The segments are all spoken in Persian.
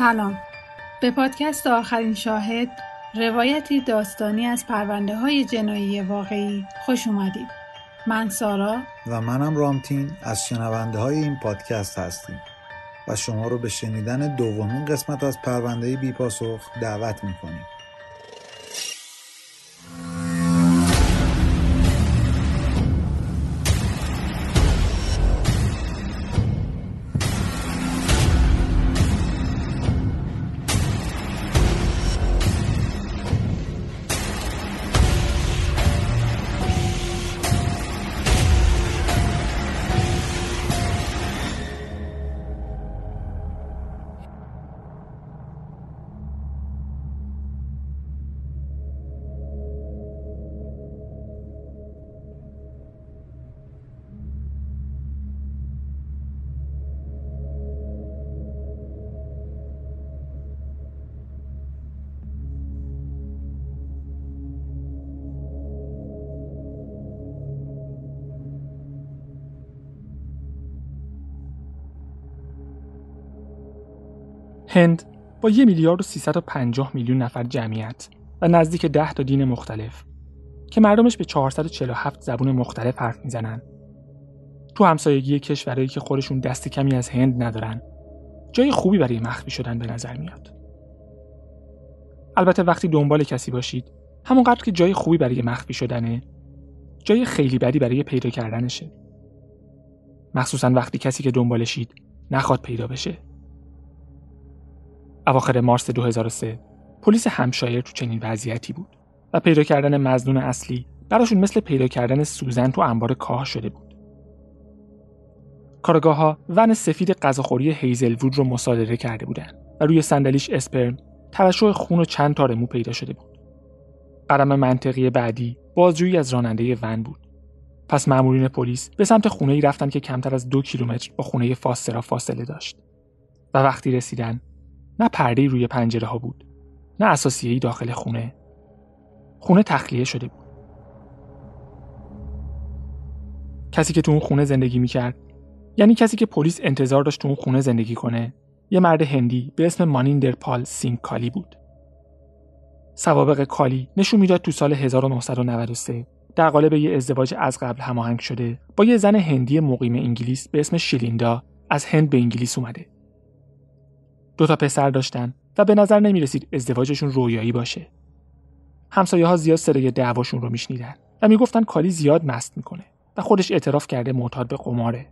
سلام. به پادکست آخرین شاهد روایتی داستانی از پرونده های جنایی واقعی خوش اومدید. من سارا. و منم رامتین از شنونده های این پادکست هستیم. و شما رو به شنیدن دومین قسمت از پرونده بی پاسخ دعوت می‌کنیم. هند با یک میلیارد و 350 میلیون نفر جمعیت و نزدیک 10 تا دین مختلف که مردمش به 447 زبون مختلف حرف می‌زنن. تو همسایگی کشورهایی که خودشون دست کمی از هند ندارن جای خوبی برای مخفی شدن به نظر میاد. البته وقتی دنبال کسی باشید همونقدر که جای خوبی برای مخفی شدنه جای خیلی بدی برای پیدا کردنشه. مخصوصا وقتی کسی که دنبالشید نخواد پیدا بشه. اواخر مارس 2003 پلیس همشایر تو چنین وضعیتی بود و پیدا کردن مزنون اصلی براشون مثل پیدا کردن سوزن تو انبار کاه شده بود. کارگاه ها ون سفید غذاخوری هیزلوود رو مصادره کرده بودن و روی صندلیش اسپرم ترشح خون و چند تا رمو پیدا شده بود. قدم منطقی بعدی بازجویی از راننده ون بود. پس مامورین پلیس به سمت خونه ای رفتن که کمتر از دو کیلومتر با خونه فاسترا فاصله داشت و وقتی رسیدن نه پرده روی پنجره ها بود نه اثاثیه‌ای داخل خونه. خونه تخلیه شده بود. کسی که تو اون خونه زندگی می‌کرد یعنی کسی که پلیس انتظار داشت تو اون خونه زندگی کنه یه مرد هندی به اسم مانیندر پال سینگ کالی بود. سوابق کالی نشون می‌داد تو سال 1993 در قالب یه ازدواج از قبل هماهنگ شده با یه زن هندی مقیم انگلیس به اسم شیلیندا از هند به انگلیس اومده. دو تا پسر داشتن و به نظر نمی رسید ازدواجشون رویایی باشه. همسایه ها زیاد صدای دعواشون رو میشنیدن و می‌گفتن کالی زیاد مست می‌کنه و خودش اعتراف کرده معتاد به قماره.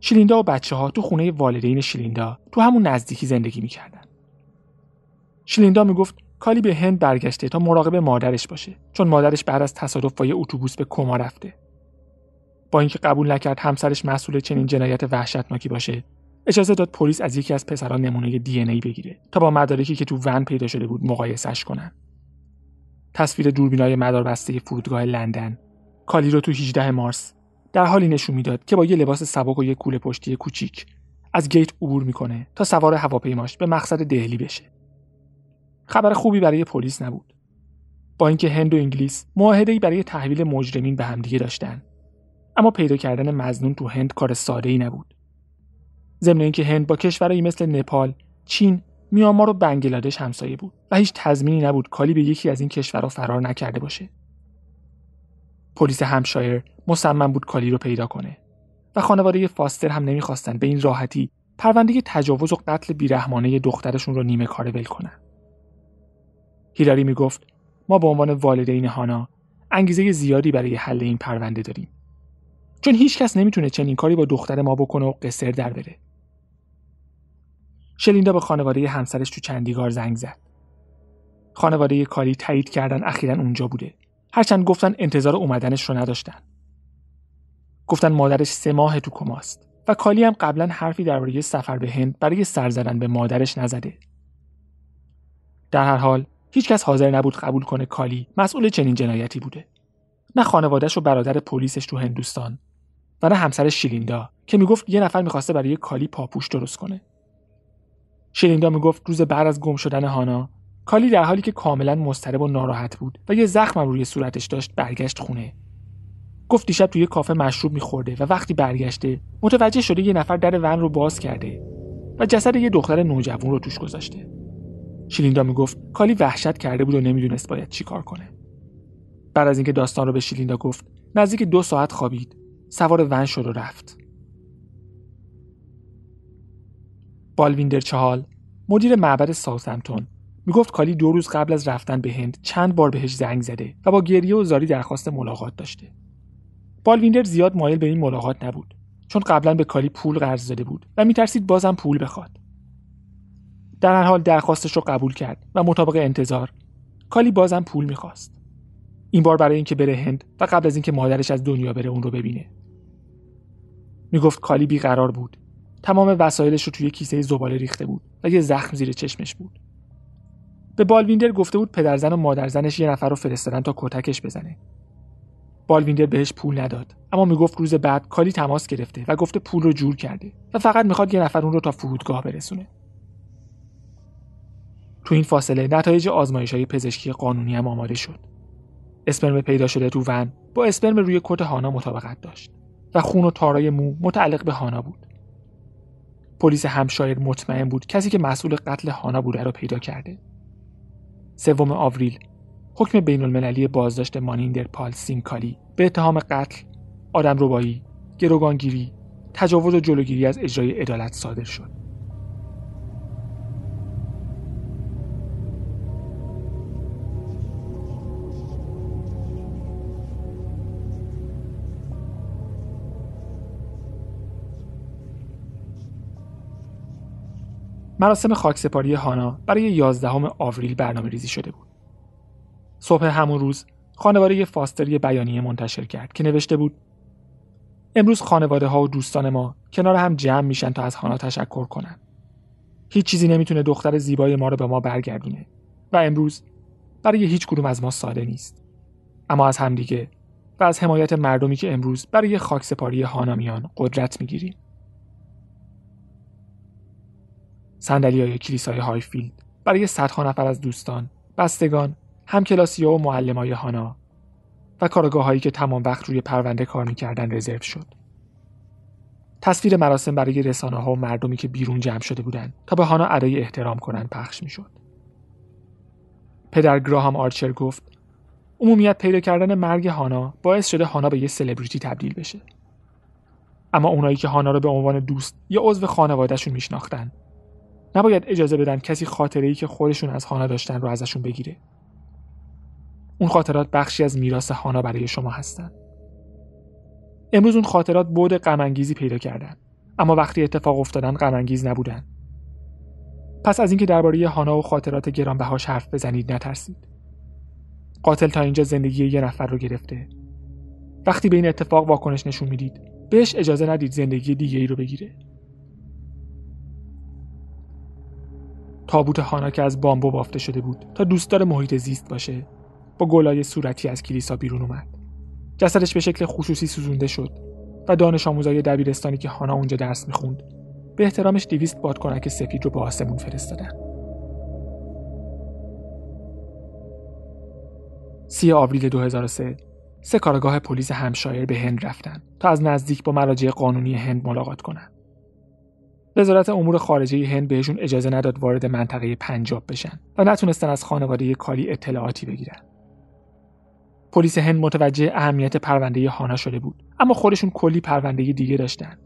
شیلیندا و بچه ها تو خونه والدین شیلیندا تو همون نزدیکی زندگی می‌کردن. شیلیندا می‌گفت کالی به هند برگشته تا مراقب مادرش باشه چون مادرش بعد از تصادف با یه اتوبوس به کما رفته. با اینکه قبول نکرد همسرش مسئول چنین جنایت وحشتناکی باشه اجازه داد پلیس از یکی از پسران نمونه دی ای بگیره تا با مدارکی که تو ون پیدا شده بود مقایسش کنن. تصویر دوربینای مداربسته فرودگاه لندن کالی رو تو 18 مارس در حالی نشون می‌داد که با یه لباس سبک و یه کوله پشتی کوچیک از گیت عبور می‌کنه تا سوار هواپیماش به مقصد دهلی بشه. خبر خوبی برای پلیس نبود. با اینکه هند و انگلیس معاهده‌ای برای تحویل مجرمین به همدیگه داشتن اما پیدا کردن مزنون تو هند کار ساده ای نبود. ضمن اینکه هند با کشورهایی مثل نپال، چین، میانمار و بنگلادش همسایه بود و هیچ تضمینی نبود کالی به یکی از این کشورها فرار نکرده باشه. پلیس همشایر مصمم بود کالی رو پیدا کنه و خانواده فاستر هم نمی‌خواستن به این راحتی پرونده تجاوز و قتل بیرحمانه دخترشون رو نیمه کاره ول کنن. هیلاری می‌گفت ما به عنوان والدین هانا انگیزه زیادی برای حل این پرونده داریم. چون هیچ کس نمی‌تونه چنین کاری با دختر ما بکنه و قصر در بره شلیندا به خانواده همسرش تو چندیگار زنگ زد. خانواده کالی تایید کردن اخیرا اونجا بوده. هرچند گفتن انتظار اومدنش رو نداشتن. گفتن مادرش سه ماه تو کماست و کالی هم قبلا حرفی درباره سفر به هند برای سر زدن به مادرش نزده. در هر حال هیچکس حاضر نبود قبول کنه کالی مسئول چنین جنایتی بوده. نه خانوادهش و برادر پلیسش تو هندوستان و نه همسرش شیلیندا که می‌گفت یه نفر می‌خواسته برای کالی پاپوش درست کنه. شیلیندا می‌گفت روز بعد از گم شدن هانا کالی در حالی که کاملا مضطرب و ناراحت بود و یه زخم روی صورتش داشت برگشت خونه. گفت دیشب توی کافه مشروب میخورده و وقتی برگشته متوجه شده یه نفر در ون رو باز کرده و جسد یه دختر نوجوان رو توش گذاشته. شیلیندا می‌گفت کالی وحشت کرده بود و نمی‌دونست باید چیکار کنه. بعد از اینکه داستان رو به شیلیندا گفت نزدیک دو ساعت خوابید. سوار ون شد و رفت. بالویندر چهال مدیر معبد ساوثهمپتون می‌گفت کالی دو روز قبل از رفتن به هند چند بار بهش زنگ زده و با گریه و زاری درخواست ملاقات داشته. بالویندر زیاد مایل به این ملاقات نبود چون قبلا به کالی پول قرض داده بود و میترسید بازم پول بخواد. در هر حال درخواستش رو قبول کرد و مطابق انتظار کالی بازم پول می‌خواست. این بار برای اینکه بره هند و قبل از اینکه مادرش از دنیا بره اون رو ببینه. می‌گفت کالی بیقرار بود. تمام وسایلش رو توی کیسه زباله ریخته بود و یه زخم زیر چشمش بود. به بالویندر گفته بود پدرزن و مادرزنش یه نفر رو فرستادن تا کتکش بزنه. بالویندر بهش پول نداد اما می‌گفت روز بعد کالی تماس گرفته و گفته پول رو جور کرده و فقط می‌خواد یه نفر اون رو تا فرودگاه برسونه. تو این فاصله نتایج آزمایش های پزشکی قانونی هم آماده شد. اسپرم پیدا شده تو ون با اسپرم روی کت هانا مطابقت داشت و خون و تارای مو متعلق به هانا بود. پلیس همشایر مطمئن بود کسی که مسئول قتل هانا بوده رو پیدا کرده سوم آوریل حکم بین المللی بازداشت مانیندر پال سینکالی به اتهام قتل، آدم ربایی، گروگانگیری، تجاوز و جلوگیری از اجرای عدالت صادر شد. مراسم خاکسپاری هانا برای 11 آوریل برنامه ریزی شده بود. صبح همون روز خانواده فاستر بیانیه منتشر کرد که نوشته بود امروز خانواده ها و دوستان ما کنار هم جمع میشن تا از هانا تشکر کنن. هیچ چیزی نمی‌تونه دختر زیبای ما رو به ما برگردونه و امروز برای هیچ کدوم از ما ساده نیست. اما از همدیگه و از حمایت مردمی که امروز برای خاکسپاری هانا میان قدرت می‌گیریم. صندلی های کلیسای هایفیلد برای صدها نفر از دوستان، بستگان هم کلاسی و معلم های هانا و کارآگاه هایی که تمام وقت روی پرونده کار می‌کردن رزرو شد. تصویر مراسم برای رسانه ها و مردمی که بیرون جمع شده بودند تا به هانا ادای احترام کنند پخش می‌شد. پدر گراهام آرچر گفت عمومیت پیدا کردن مرگ هانا باعث شده هانا به یه سلبریتی تبدیل بشه. اما اونایی که هانا رو به عنوان دوست یا عضو خانوادهشون میشناختن نباید اجازه بدن کسی خاطره ای که خودشون از هانا داشتن رو ازشون بگیره. اون خاطرات بخشی از میراث هانا برای شما هستند. امروز اون خاطرات بود غمانگیزی پیدا کردن اما وقتی اتفاق افتادن غمانگیز نبودن. پس از اینکه درباره هانا و خاطرات گرانبهاش حرف بزنید نترسید. قاتل تا اینجا زندگی یه نفر رو گرفته. وقتی به این اتفاق واکنش نشون می‌دید بهش اجازه ندید زندگی دیگه ای رو بگیره. تابوت هانا که از بامبو بافته شده بود تا دوستدار محیط زیست باشه با گلای صورتی از کلیسا بیرون اومد جسدش به شکل خصوصی سوزونده شد و دانش آموزای دبیرستانی که هانا اونجا درس می‌خوند به احترامش دیویست بادکنک سفید رو به آسمون فرستادن سی آوریل 2003 سه کارگاه پلیس همشایر به هند رفتن تا از نزدیک با مراجع قانونی هند ملاقات کنند. وزارت امور خارجه هند بهشون اجازه نداد وارد منطقه پنجاب بشن و نتونستن از خانواده کالی اطلاعاتی بگیرن. پلیس هند متوجه اهمیت پرونده هانا شده بود اما خودشون کلی پرونده دیگه داشتن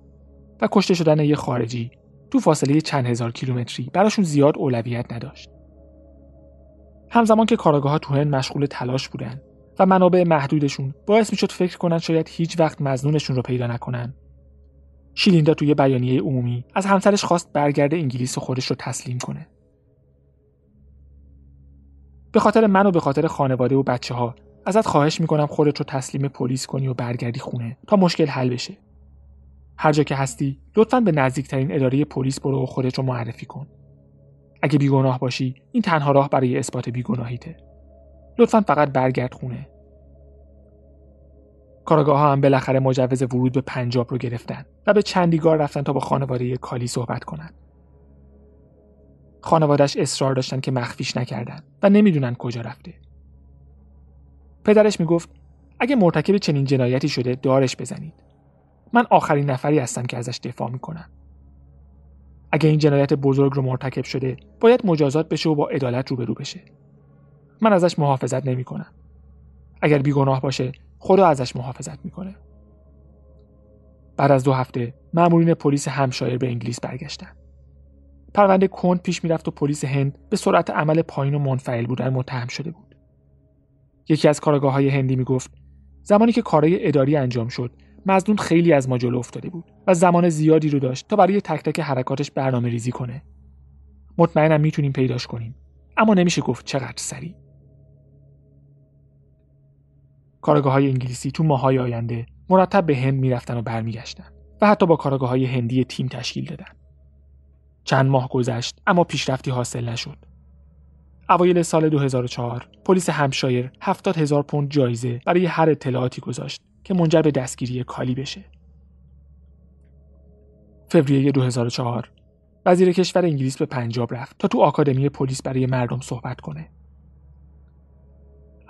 و کشته شدن یه خارجی تو فاصله چند هزار کیلومتری براشون زیاد اولویت نداشت. همزمان که کارگاه ها تو هند مشغول تلاش بودن و منابع محدودشون باعث می‌شد فکر کنن شاید هیچ وقت مزنونشون رو پیدا نکنن. شیلیندا توی بیانیه عمومی از همسرش خواست برگرده انگلیس و خودش رو تسلیم کنه. به خاطر من و به خاطر خانواده و بچه ها ازت خواهش می‌کنم خودت رو تسلیم پلیس کنی و برگردی خونه تا مشکل حل بشه. هر جا که هستی لطفا به نزدیکترین اداره پلیس برو و خودت رو معرفی کن. اگه بیگناه باشی این تنها راه برای اثبات بیگناهیته. لطفا فقط برگرد خونه. کارگاه ها هم بالاخره مجوز ورود به پنجاب رو گرفتن و به چندیگار رفتن تا با خانواده کالی صحبت کنن. خانوادش اصرار داشتن که مخفیش نکردن و نمی‌دونن کجا رفته. پدرش می‌گفت اگه مرتکب چنین جنایتی شده دارش بزنید. من آخرین نفری هستم که ازش دفاع می‌کنم. اگه این جنایت بزرگ رو مرتکب شده باید مجازات بشه و با عدالت روبرو بشه. من ازش محافظت نمی‌کنم. اگر بیگناه باشه خدا ازش محافظت می‌کنه. بعد از دو هفته مامورین پلیس همشایر به انگلیس برگشتن. پرونده کند پیش می‌رفت و پلیس هند به سرعت عمل پایین و منفعل بودن متهم شده بود. یکی از کارگاه های هندی می‌گفت زمانی که کارهای اداری انجام شد مزنون خیلی از ما جلو افتاده بود و زمان زیادی رو داشت تا برای تک تک حرکاتش برنامه ریزی کنه. مطمئنم می‌تونیم پیداش کنیم اما نمیشه گفت چقدر سریع. کارگاه های انگلیسی تو ماهای آینده مرتب به هند می‌رفتن و برمیگشتن و حتی با کارگاه های هندی تیم تشکیل دادن. چند ماه گذشت اما پیشرفتی حاصل نشد. اوایل سال 2004 پلیس همشایر 70 هزار پوند جایزه برای هر اطلاعاتی گذاشت که منجر به دستگیری کالی بشه. فوریه 2004 وزیر کشور انگلیس به پنجاب رفت تا تو آکادمی پلیس برای مردم صحبت کنه.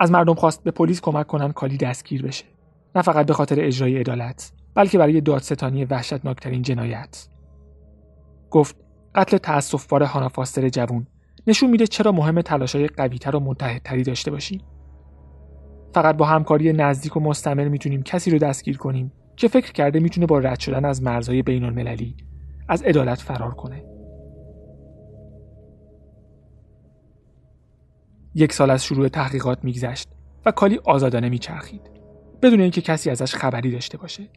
از مردم خواست به پلیس کمک کنن کالی دستگیر بشه. نه فقط به خاطر اجرای عدالت، بلکه برای دادستانی وحشتناکترین جنایت. گفت قتل تأسفبار هانا فاستر جوون نشون میده چرا مهم تلاشای قویتر و متحدتری داشته باشیم. فقط با همکاری نزدیک و مستمر می‌تونیم کسی رو دستگیر کنیم که فکر کرده می‌تونه با رد شدن از مرزهای بین المللی از عدالت فرار کنه. یک سال از شروع تحقیقات میگذشت و کالی آزادانه میچرخید بدون اینکه کسی ازش خبری داشته باشه.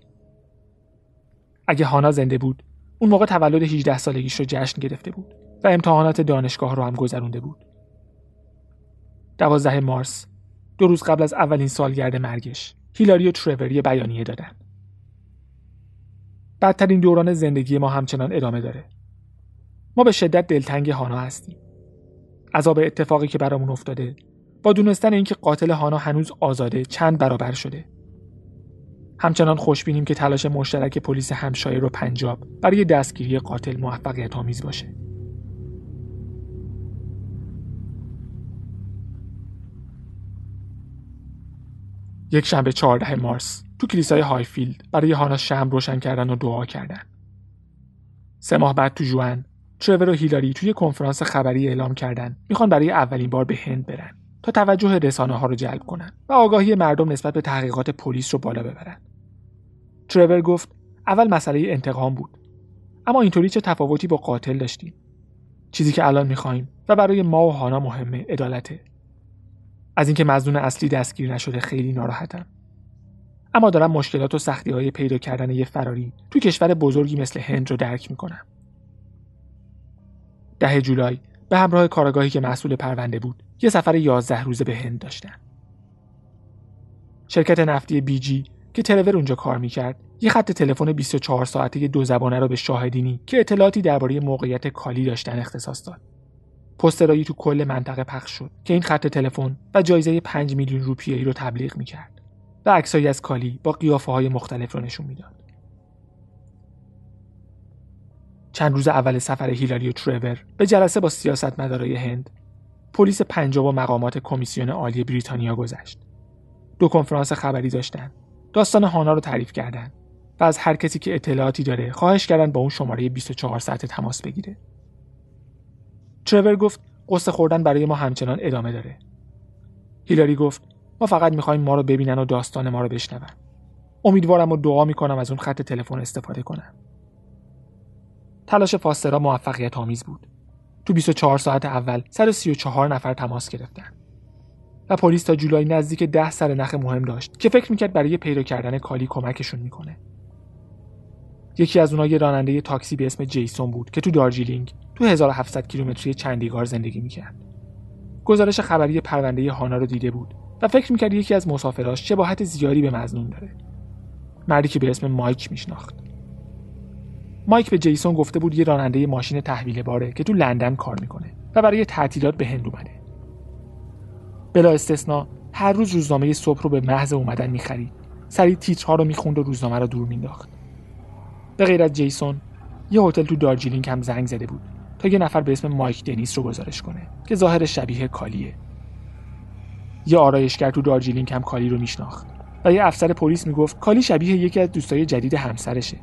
اگه هانا زنده بود اون موقع تولد 18 سالگیش رو جشن گرفته بود و امتحانات دانشگاه رو هم گذرونده بود. دوازده مارس دو روز قبل از اولین سالگرد مرگش هیلاری و ترور بیانیه دادن. بدترین دوران زندگی ما همچنان ادامه داره. ما به شدت دلتنگ هانا هستیم. عذاب اتفاقی که برامون افتاده با دونستن اینکه قاتل هانا هنوز آزاده چند برابر شده. همچنان خوشبینیم که تلاش مشترک پلیس همشایر و پنجاب برای دستگیری قاتل موفقیت آمیز باشه. یک شنبه 14 مارس تو کلیسای هایفیلد برای هانا شم روشن کردن و دعا کردن. سه ماه بعد تو جوان ترور و هیلاری توی کنفرانس خبری اعلام کردن. می‌خوان برای اولین بار به هند برن تا توجه رسانه ها رو جلب کنن و آگاهی مردم نسبت به تحقیقات پلیس رو بالا ببرن. ترور گفت اول مسئله انتقام بود. اما اینطوری چه تفاوتی با قاتل داشتیم؟ چیزی که الان می‌خوایم و برای ما و هانا مهمه عدالته. از اینکه مزنون اصلی دستگیر نشده خیلی ناراحتم. اما دارم مشکلات و سختی های پیدا کردن یه فراری تو کشور بزرگی مثل هند رو درک می‌کنم. ده جولای به همراه کارگاهی که مسئول پرونده بود یه سفر یازده روزه به هند داشتن شرکت نفتی بیجی که ترور اونجا کار می‌کرد یه خط تلفن 24 ساعته دو زبانه رو به شاهدینی که اطلاعاتی درباره موقعیت کالی داشتن اختصاص داد پسترایی تو کل منطقه پخش شد که این خط تلفن و جایزه 5 میلیون روپیه‌ای رو تبلیغ می‌کرد و عکسایی از کالی با قیافه های مختلف رو نشون می‌داد. چند روز اول سفر هیلاری و ترور به جلسه با سیاستمدارای هند پلیس پنجاب و مقامات کمیسیون عالی بریتانیا گذشت. دو کنفرانس خبری داشتن. داستان هانا رو تعریف کردند و از هر کسی که اطلاعاتی داره خواهش کردن با اون شماره 24 ساعت تماس بگیره. ترور گفت قصه خوردن برای ما همچنان ادامه داره. هیلاری گفت ما فقط می‌خوایم ما رو ببینن و داستان ما رو بشنون. امیدوارم و دعا می‌کنم از اون خط تلفن استفاده کنم. تلاش فاسترا موفقیت آمیز بود. تو 24 ساعت اول 134 نفر تماس گرفتن. و پلیس تا جولای نزدیک ده سر نخ مهم داشت که فکر می‌کرد برای پیدا کردن کالی کمکشون می‌کنه. یکی از اونها یه راننده تاکسی به اسم جیسون بود که تو دارجیلینگ تو 1700 کیلومتری چندیگار زندگی می‌کرد. گزارش خبری پرونده هانا رو دیده بود و فکر می‌کرد یکی از مسافراش شباهت زیادی به مزنون داره. مردی که به اسم مایک میشناخت. مایک به جیسون گفته بود یه راننده ماشین تحویل باره که تو لندن کار می‌کنه و برای تعطیلات به هند اومده. بلا استثنا هر روز روزنامه صبح رو به محض اومدن می‌خرید. سریع تیترها رو می‌خوند و روزنامه رو دور مینداخت. به غیر از جیسون یه هتل تو دارجیلینگ هم زنگ زده بود تا یه نفر به اسم مایک دنیس رو گزارش کنه که ظاهر شبیه کالیه. یه آرایشگر تو دارجیلینگ هم کالی رو میشناخت و یه افسر پلیس می‌گفت کالی شبیه یکی از دوستای جدید همسرشه.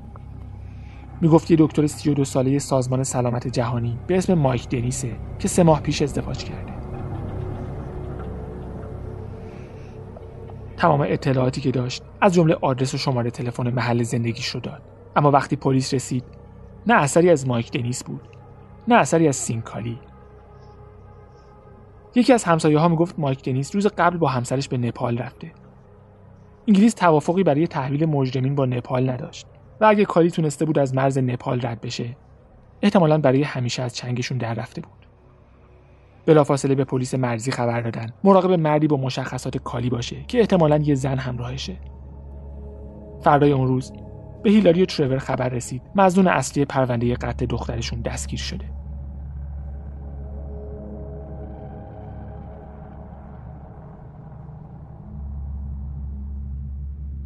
می‌گفت یه دکتر 32 ساله سازمان سلامت جهانی به اسم مایک دنیسه که سه ماه پیش ازدواج کرده. تمام اطلاعاتی که داشت از جمله آدرس و شماره تلفن محل زندگیش رو داد. اما وقتی پلیس رسید نه اثری از مایک دنیس بود نه اثری از سینکالی. یکی از همسایه ها می‌گفت مایک دنیس روز قبل با همسرش به نپال رفته. انگلیس توافقی برای تحویل مجرمین با نپال نداشت. و اگه کالی تونسته بود از مرز نپال رد بشه احتمالا برای همیشه از چنگشون در رفته بود. بلافاصله به پلیس مرزی خبر دادن. مراقب مردی با مشخصات کالی باشه که احتمالا یه زن همراهشه. فردای اون روز به هیلاری و ترور خبر رسید. مزنون اصلی پرونده قتل دخترشون دستگیر شده.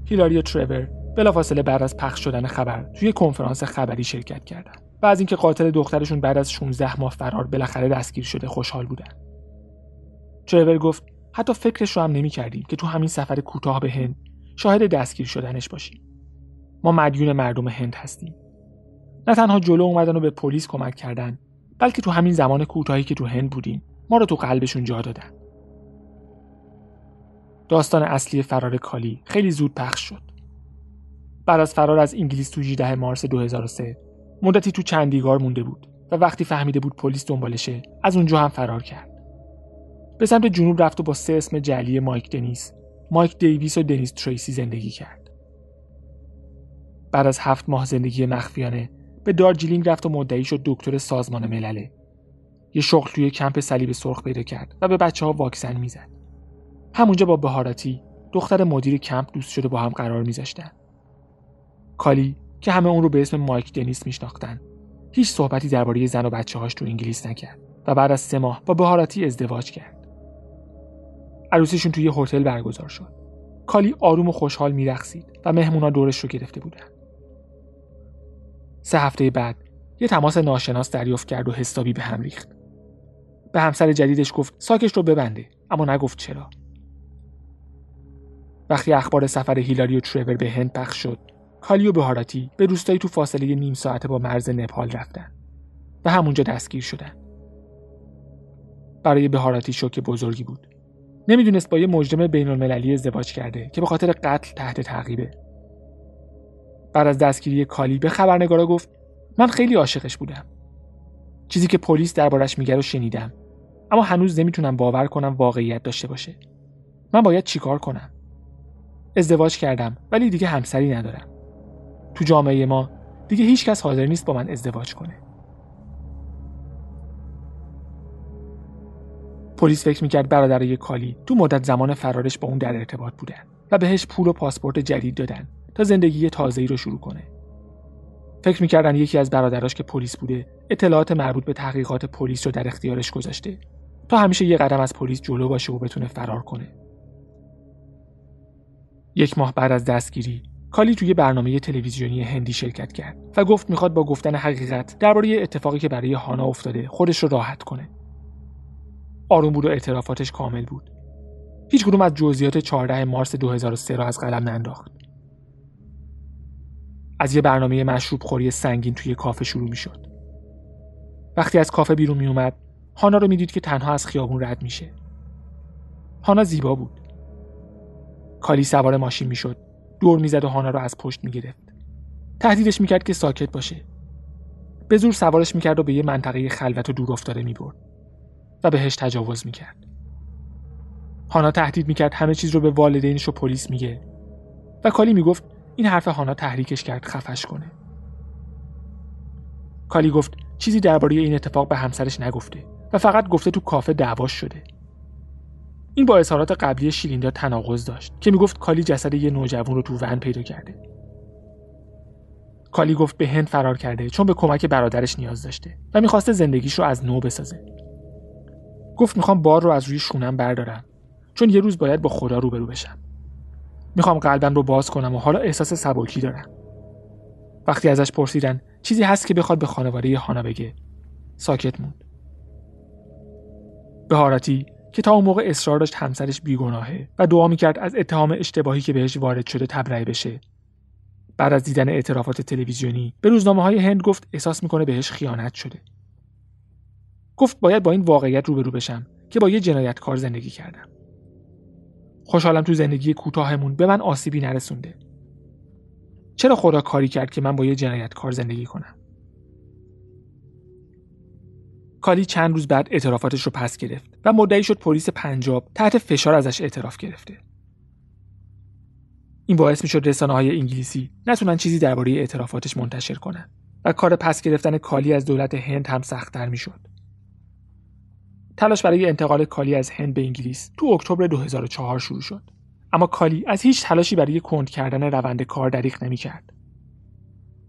هیلاری و ترور بلافاصله بعد از پخش شدن خبر توی کنفرانس خبری شرکت کردند و از اینکه قاتل دخترشون بعد از 16 ماه فرار بالاخره دستگیر شده خوشحال بودن. ترور گفت حتی فکرش رو هم نمی کردیم که تو همین سفر کوتاه به هند شاهد دستگیر شدنش باشیم. ما مدیون مردم هند هستیم. نه تنها جلو اومدن و به پلیس کمک کردن بلکه تو همین زمان کوتاهی که تو هند بودیم ما رو تو قلبشون جا دادن. داستان اصلی فرار کالی خیلی زود پخش شد. بعد از فرار از انگلیس تو 18 مارس 2003 مدتی تو چندیگار مونده بود و وقتی فهمیده بود پلیس دنبالشه از اونجا هم فرار کرد. به سمت جنوب رفت و با سه اسم جعلی مایک دنیس مایک دیویس و دنیس تریسی زندگی کرد. بعد از هفت ماه زندگی مخفیانه به دارجیلینگ رفت و مدعی شد دکتر سازمان ملله. یه شغل توی کمپ صلیب سرخ پیدا کرد و به بچه ها واکسن می‌زد. همونجا با بهاراتی دختر مدیر کمپ دوست شد و با هم قرار میذاشتن. کالی که همه اون رو به اسم مایک دنیس میشناختن. هیچ صحبتی درباره زن و بچه هاش تو انگلیس نکرد و بعد از سه ماه با بهاراتی ازدواج کرد. عروسیشون توی هتل برگزار شد. کالی آروم و خوشحال میرقصید و مهمونا دورش رو گرفته بودن. سه هفته بعد یه تماس ناشناس دریافت کرد و حسابی به هم ریخت. به همسر جدیدش گفت ساکش رو ببنده اما نگفت چرا. وقتی اخبار سفر هیلاری و ترور به هند پخش شد کالی و بهاراتی به روستایی تو فاصله نیم ساعته با مرز نپال رفتن و همونجا دستگیر شدن. برای بهاراتی شوک بزرگی بود. نمی‌دونست با یه مجرم بین المللی ازدواج کرده که به خاطر قتل تحت تعقیبه. بعد از دستگیری کالی به خبرنگارا گفت من خیلی عاشقش بودم. چیزی که پلیس دربارش میگه رو شنیدم اما هنوز نمی‌تونم باور کنم واقعیت داشته باشه. من باید چیکار کنم؟ ازدواج کردم ولی دیگه همسری ندارم. تو جامعه ما دیگه هیچ کس حاضر نیست با من ازدواج کنه. پلیس فکر می‌کرد برادرای کالی تو مدت زمان فرارش با اون در ارتباط بودن و بهش پول و پاسپورت جدید دادن تا زندگی تازه‌ای رو شروع کنه. فکر می‌کردن یکی از برادراش که پلیس بوده اطلاعات مربوط به تحقیقات پلیس رو در اختیارش گذاشته تا همیشه یه قدم از پلیس جلو باشه و بتونه فرار کنه. یک ماه بعد از دستگیری کالی توی برنامه تلویزیونی هندی شرکت کرد و گفت می‌خواد با گفتن حقیقت درباره اتفاقی که برای هانا افتاده خودش رو راحت کنه. آروم بود و اعترافاتش کامل بود. هیچ از جزئیات 14 مارس 2003 را از قلم ننداخت. از یه برنامه مشروب خوری سنگین توی کافه شروع می‌شد. وقتی از کافه بیرون می اومد، هانا رو می‌دید که تنها از خیابون رد میشه. هانا زیبا بود. کالی سوار ماشین می‌شد دور می‌زد و هانا رو از پشت می‌گرفت. تهدیدش می‌کرد که ساکت باشه. به زور سوارش می‌کرد و به یه منطقه خلوت و دور افتاده می‌برد و بهش تجاوز می‌کرد. هانا تهدید می‌کرد همه چیز رو به والدینش و پلیس میگه و کالی می‌گفت این حرف هانا تحریکش کرد خفش کنه. کالی گفت چیزی درباره این اتفاق به همسرش نگفته و فقط گفته تو کافه دعواش شده. این با اظهارات قبلی شیلیندا تناقض داشت که می‌گفت کالی جسد یه نوجوان رو تو ون پیدا کرده. کالی گفت به هند فرار کرده چون به کمک برادرش نیاز داشته و می‌خواسته زندگیش رو از نو بسازه. گفت می‌خوام بار رو از روی شونم بردارم چون یه روز باید با خدا روبرو بشم. می‌خوام قلبم رو باز کنم و حالا احساس سبکی دارم. وقتی ازش پرسیدن چیزی هست که بخواد به خانواده هانا بگه ساکت موند. بهاراتی که تا اون موقع اصرار داشت همسرش بیگناهه و دعا می‌کرد از اتهام اشتباهی که بهش وارد شده تبرئه بشه. بعد از دیدن اعترافات تلویزیونی به روزنامه های هند گفت احساس می‌کنه بهش خیانت شده. گفت باید با این واقعیت روبرو بشم که با یه جنایتکار زندگی کردم. خوشحالم تو زندگی کوتاهمون به من آسیبی نرسونده. چرا خدا کاری کرد که من با یه جنایتکار زندگی کنم؟ کالی چند روز بعد اعترافاتش رو پس گرفت و مدعی شد پلیس پنجاب تحت فشار ازش اعتراف گرفته این باعث می شد رسانه های انگلیسی نتونن چیزی درباره اعترافاتش منتشر کنن و کار پس گرفتن کالی از دولت هند هم سختتر می شد. تلاش برای انتقال کالی از هند به انگلیس تو اکتبر 2004 شروع شد. اما کالی از هیچ تلاشی برای کند کردن روند کار دریغ نمی‌کرد.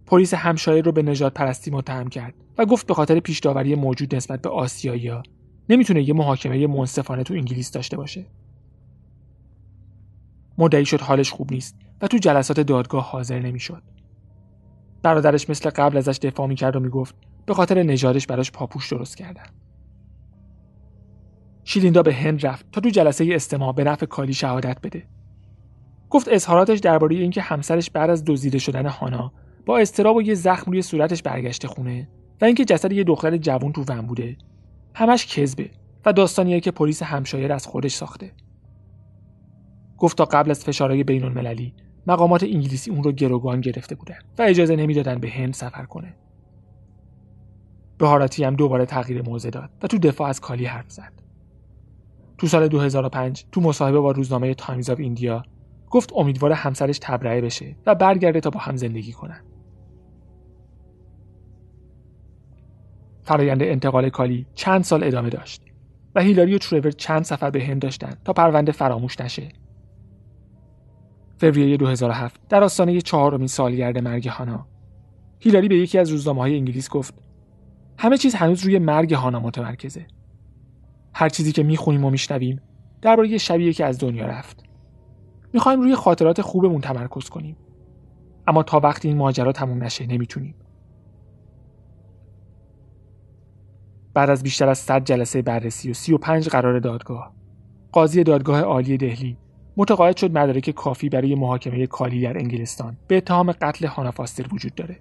پلیس همشایر رو به نجات پرستی متهم کرد و گفت به خاطر پیش داوری موجود نسبت به آسیایی‌ها نمی‌تونه یه محاکمه منصفانه تو انگلیس داشته باشه. مدعی شد حالش خوب نیست و تو جلسات دادگاه حاضر نمی‌شد. برادرش مثل قبل ازش دفاع می‌کرد و می‌گفت به خاطر نژادش براش پاپوش درست کردن. شیلیندا به هند رفت تا تو جلسه استماع به نفع کالی شهادت بده. گفت اظهاراتش درباره اینکه همسرش بعد از دزدیده شدن هانا با استراب و یه زخم روی صورتش برگشته خونه و اینکه جسد یه دختر جوون تو ون بوده همش کذبه و داستانیه که پلیس همشایر از خودش ساخته. گفت تا قبل از فشارهای بین المللی مقامات انگلیسی اون رو گروگان گرفته بودن و اجازه نمی‌دادن به هند سفر کنه. بهاراتی هم دوباره تغییر موضع داد و تو دفاع از کالی حرف زد. تو سال 2005 تو مصاحبه با روزنامه تایمز آف ایندیا گفت امیدواره همسرش تبرئه بشه و برگرده تا با هم زندگی کنن. فرایند انتقال کالی چند سال ادامه داشت و هیلاری و ترور چند سفر به هند داشتن تا پرونده فراموش نشه. فوریه 2007 در آستانه چهارمین سالگرد مرگ هانا. هیلاری به یکی از روزنامه های انگلیس گفت همه چیز هنوز روی مرگ هانا متمرکزه. هر چیزی که می‌خونیم و میشنویم درباره شبیه که از دنیا رفت. می‌خوایم روی خاطرات خوبمون تمرکز کنیم. اما تا وقتی این ماجرا تموم نشه نمی‌تونیم. بعد از بیشتر از 100 جلسه بررسی و 35 قرار دادگاه. قاضی دادگاه عالی دهلی متقاعد شد مدارک کافی برای محاکمه کالی در انگلستان. به اتهام قتل هانا فاستر وجود داره.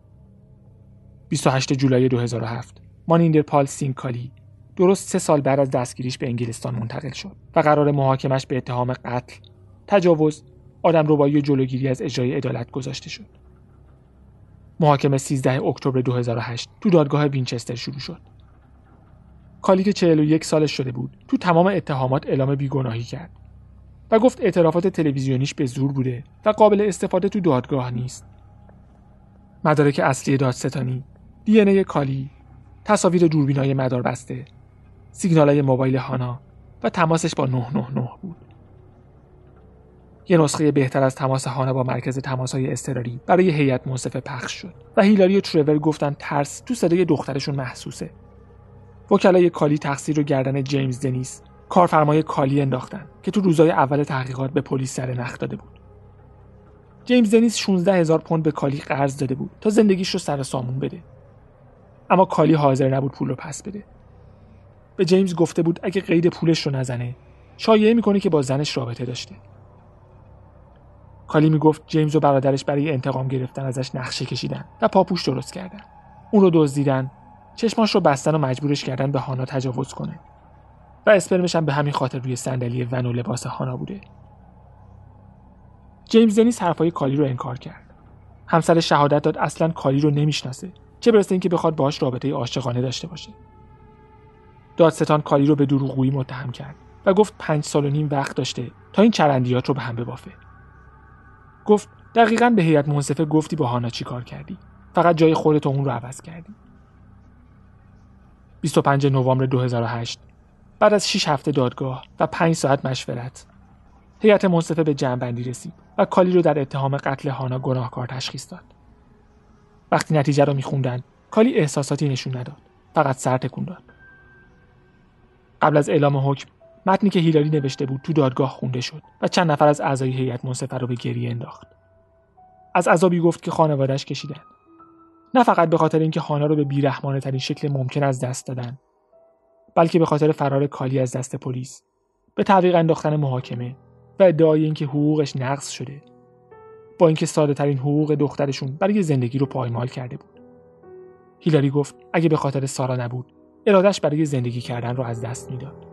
28 جولای 2007 مانیندر پال سینگ کالی درست سه سال بعد از دستگیریش به انگلستان منتقل شد و قرار محاکمش به اتهام قتل تجاوز آدم ربایی و جلوگیری از اجرای عدالت گذاشته شد. محاکمه 13 اکتبر 2008 تو دادگاه وینچستر شروع شد. کالی که 41 سالش شده بود تو تمام اتهامات اعلام بیگناهی کرد و گفت اعترافات تلویزیونیش به زور بوده و قابل استفاده تو دادگاه نیست. مدارک اصلی دادستانی، دی ای کالی، تصاویر دوربینای مدار بسته، سیگنالای موبایل هانا و تماسش با 999 بود. یه نسخه بهتر از تماس هانا با مرکز تماسهای اضطراری برای هیئت منصفه پخش شد و هیلاری و ترور گفتن ترس تو صدای دخترشون محسوسه. وکلای کالی تقصیر رو گردن جیمز دنیس کارفرمای کالی انداختن که تو روزای اول تحقیقات به پلیس سر نخ داده بود. جیمز دنیس 16 هزار پوند به کالی قرض داده بود تا زندگیش رو سر سامون بده. اما کالی حاضر نبود پول رو پس بده. به جیمز گفته بود اگه قید پولش رو نزنه شایعه می‌کنه که با زنش رابطه داشته. کالی می‌گفت جیمز و برادرش برای انتقام گرفتن ازش نقشه کشیدن و پاپوش درست کردن. اون رو دزدیدن، چشماش رو بستن و مجبورش کردن به هانا تجاوز کنه. و اسپرمش هم به همین خاطر روی صندلی ون و لباس هانا بوده. جیمز دنیس حرفای کالی رو انکار کرد. همسر شهادت داد اصلا کالی رو نمی‌شناسه چه برسه اینکه بخواد باهاش رابطه عاشقانه داشته باشه. دادستان کالی رو به دروغگویی متهم کرد و گفت پنج سال و نیم وقت داشته تا این چرندیات رو به هم ببافه. گفت دقیقا به هیئت منصفه گفتی با هانا چی کار کردی؟ فقط جای خودت اون رو عوض کردی. 25 نوامبر 2008 بعد از 6 هفته دادگاه و 5 ساعت مشورت. هیئت منصفه به جمعبندی رسید و کالی رو در اتهام قتل هانا گناهکار تشخیص داد. وقتی نتیجه رو میخوندن کالی احساساتی نشون نداد فقط سر تکون داد. قبل از اعلام حکم متنی که هیلاری نوشته بود تو دادگاه خونده شد و چند نفر از اعضای هیئت منصفه رو به گریه انداخت. از عذابی گفت که خانوادهش کشیدن. نه فقط به خاطر اینکه هانا رو به بیرحمانه ترین شکل ممکن از دست دادن بلکه به خاطر فرار کالی از دست پلیس به تعویق انداختن محاکمه و ادعای اینکه حقوقش نقض شده با اینکه ساده ترین حقوق دخترشون برای زندگی رو پایمال کرده بود. هیلاری گفت اگه به خاطر سارا نبود ارادش برای زندگی کردن رو از دست می‌داد.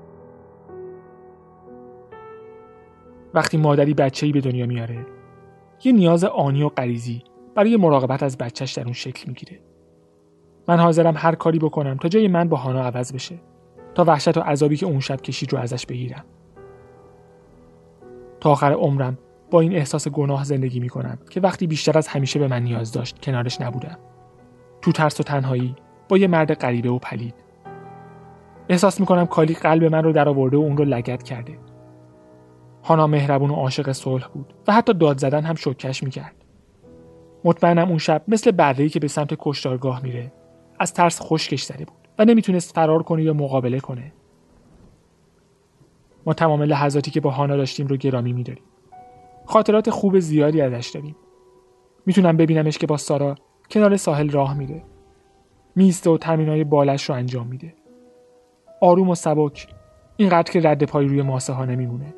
وقتی مادری بچه‌ای به دنیا میاره یه نیاز آنی و غریزی برای مراقبت از بچهش در اون شکل می‌گیره. من حاضرم هر کاری بکنم تا جای من با هانا عوض بشه تا وحشت و عذابی که اون شب کشید رو ازش بگیرم. تا آخر عمرم با این احساس گناه زندگی می‌کنم که وقتی بیشتر از همیشه به من نیاز داشت کنارش نبودم. تو ترس و تنهایی با یه مرد غریبه و پلید. احساس می‌کنم کالی قلب من رو در آورده و اون رو لگت کرده. هانا مهربون و عاشق صلح بود و حتی داد زدن هم شکش می‌کرد. مطمئنم اون شب مثل بردهی که به سمت کشتارگاه میره. از ترس خشکش زده بود و نمی‌تونست فرار کنه یا مقابله کنه. ما تمام لحظاتی که با هانا داشتیم رو گرامی میداریم. خاطرات خوب زیادی ازش داریم. می‌تونم ببینمش که با سارا کنار ساحل راه میره. میسته و تمرینای بالش رو انجام میده. آروم و سبک اینقدر که رد پای روی ماسه ها نمیمونه.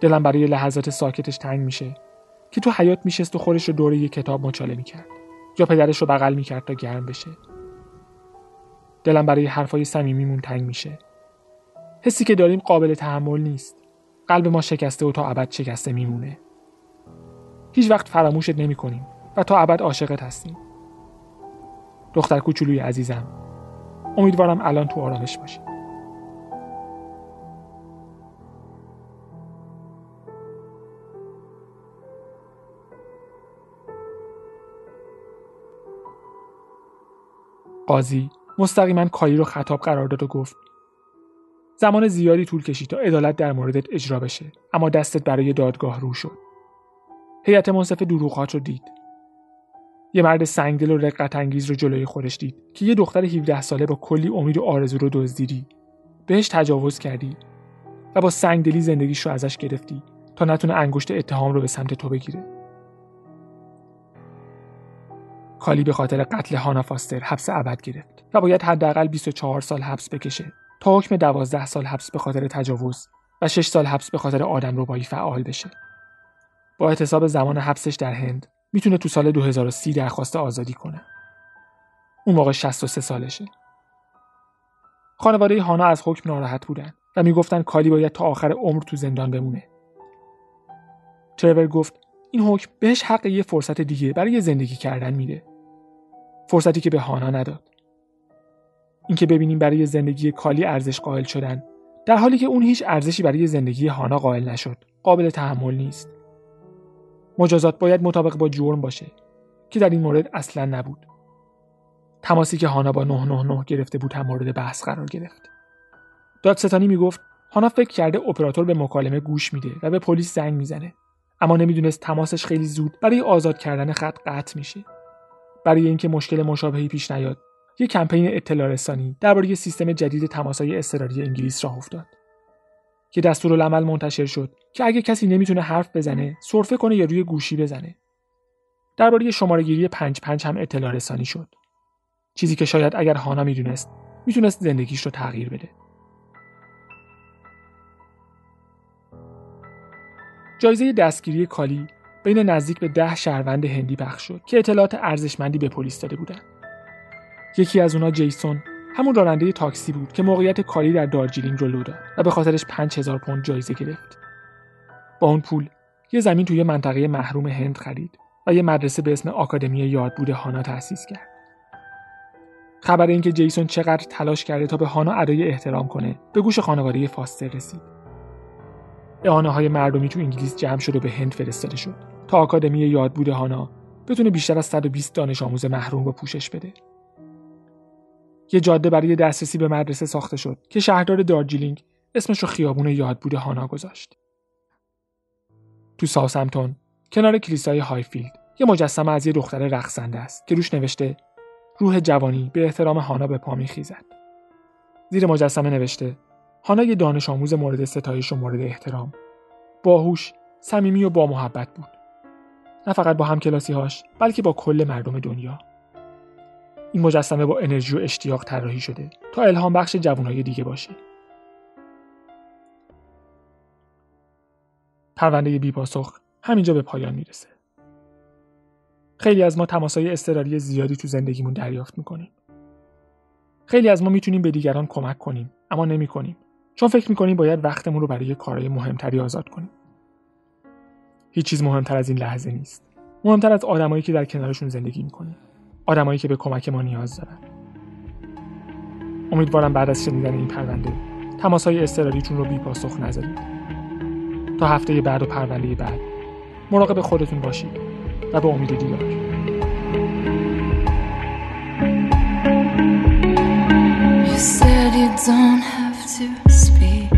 دلم برای لحظات ساکتش تنگ میشه. که تو حیات میشست و خورش رو دوره یه کتاب مچاله می‌کرد. یا پدرش رو بغل می‌کرد تا گرم بشه. دلم برای حرفای صمیمیمون تنگ میشه. حسی که داریم قابل تحمل نیست. قلب ما شکسته و تا ابد شکسته میمونه. هیچ وقت فراموشت نمی کنیم و تا ابد عاشقت هستیم. دختر کوچولوی عزیزم امیدوارم الان تو آرامش باشی. قاضی مستقیما کالی رو خطاب قرار داد و گفت زمان زیادی طول کشید تا عدالت در موردت اجرا بشه اما دستت برای دادگاه رو شد. هیئت منصفه دروغات رو دید. یه مرد سنگدل و رقت انگیز رو جلوی خودش دید که یه دختر 17 ساله با کلی امید و آرزو رو دزدیدی. بهش تجاوز کردی و با سنگدلی زندگیش رو ازش گرفتی تا نتونه انگشت اتهام رو به سمت تو بگیره. کالی به خاطر قتل هانا فاستر حبس ابد گرفت و باید حداقل 24 سال حبس بکشه تا حکم 12 سال حبس به خاطر تجاوز و 6 سال حبس به خاطر آدم ربایی فعال بشه. با اعتصاب زمان حبسش در هند می‌تونه تو سال 2030 درخواست آزادی کنه. اون موقع 63 سالشه. خانواده هانا از حکم ناراحت بودن و می‌گفتن کالی باید تا آخر عمر تو زندان بمونه. ترور گفت این حکم بهش حق یه فرصت دیگه برای زندگی کردن میده. فرصتی که به هانا نداد. اینکه ببینیم برای زندگی کالی ارزش قائل شدن در حالی که اون هیچ ارزشی برای زندگی هانا قائل نشد قابل تحمل نیست مجازات باید مطابق با جرم باشه که در این مورد اصلا نبود تماسی که هانا با 999 گرفته بود هم مورد بحث قرار گرفت دادستانی می‌گفت هانا فکر کرده اپراتور به مکالمه گوش میده و به پلیس زنگ می‌زنه اما نمی‌دونست تماسش خیلی زود برای آزاد کردن خط قطع میشه برای اینکه مشکل مشابهی پیش نیاد. یک کمپین اطلاع رسانی درباره سیستم جدید تماسهای اضطراری انگلیس راه افتاد. که دستورالعمل منتشر شد که اگه کسی نمی‌تونه حرف بزنه سرفه کنه یا روی گوشی بزنه. درباره شماره گیری پنج پنج هم اطلاع رسانی شد. چیزی که شاید اگر هانا می‌دونست می‌تونست زندگیش رو تغییر بده. جایزه دستگیری کالی بین نزدیک به ده شهروند هندی پخش شد که اطلاعات ارزشمندی به پلیس داده بودند یکی از اونا جیسون همون راننده تاکسی بود که موقعیت کاری در دارجیلینگ رو لو داد و به خاطرش 5000 پوند جایزه گرفت. با اون پول یه زمین توی منطقه محروم هند خرید و یه مدرسه به اسم آکادمی یادبود هانا تأسیس کرد. خبر اینکه جیسون چقدر تلاش کرده تا به هانا ادای احترام کنه به گوش خانواده فاستر رسید اعانه های مردمی تو انگلیس جمع شد و به هند فرستاده شد. تا آکادمی یادبود هانا بتونه بیشتر از 120 دانش آموز محروم رو پوشش بده. یه جاده برای دسترسی به مدرسه ساخته شد که شهردار دارجیلینگ اسمش رو خیابون یادبود هانا گذاشت. تو ساوثهمپتون کنار کلیسای هایفیلد یه مجسمه از یه دختر رقصنده است که روش نوشته روح جوانی به احترام هانا به پا میخیزد. زیر مجسمه نوشته هانا یه دانش آموز مورد ستایش و مورد احترام. باهوش صمیمی و با محبت بود. نه فقط با همکلاسی هاش بلکه با کل مردم دنیا. این مجسمه با انرژی و اشتیاق طراحی شده تا الهام بخش جوانهای دیگه باشه. پرونده بی پاسخ همینجا به پایان می‌رسه. خیلی از ما تماسای اضطراری زیادی تو زندگیمون دریافت می‌کنیم. خیلی از ما می‌تونیم به دیگران کمک کنیم اما نمی‌کنیم. چون فکر می‌کنیم باید وقتمون رو برای کارهای مهمتری آزاد کنیم. هیچ چیز مهمتر از این لحظه نیست. مهمتر از آدمایی که در کنارشون زندگی می‌کنیم آدمایی که به کمک ما نیاز دارن. امیدوارم بعد از شنیدن این پرونده تماسهای اضطراریتون رو بی پاسخ نذارید. تا هفته بعد و پرونده بعد مراقب خودتون باشید و به امید دیدار. All be.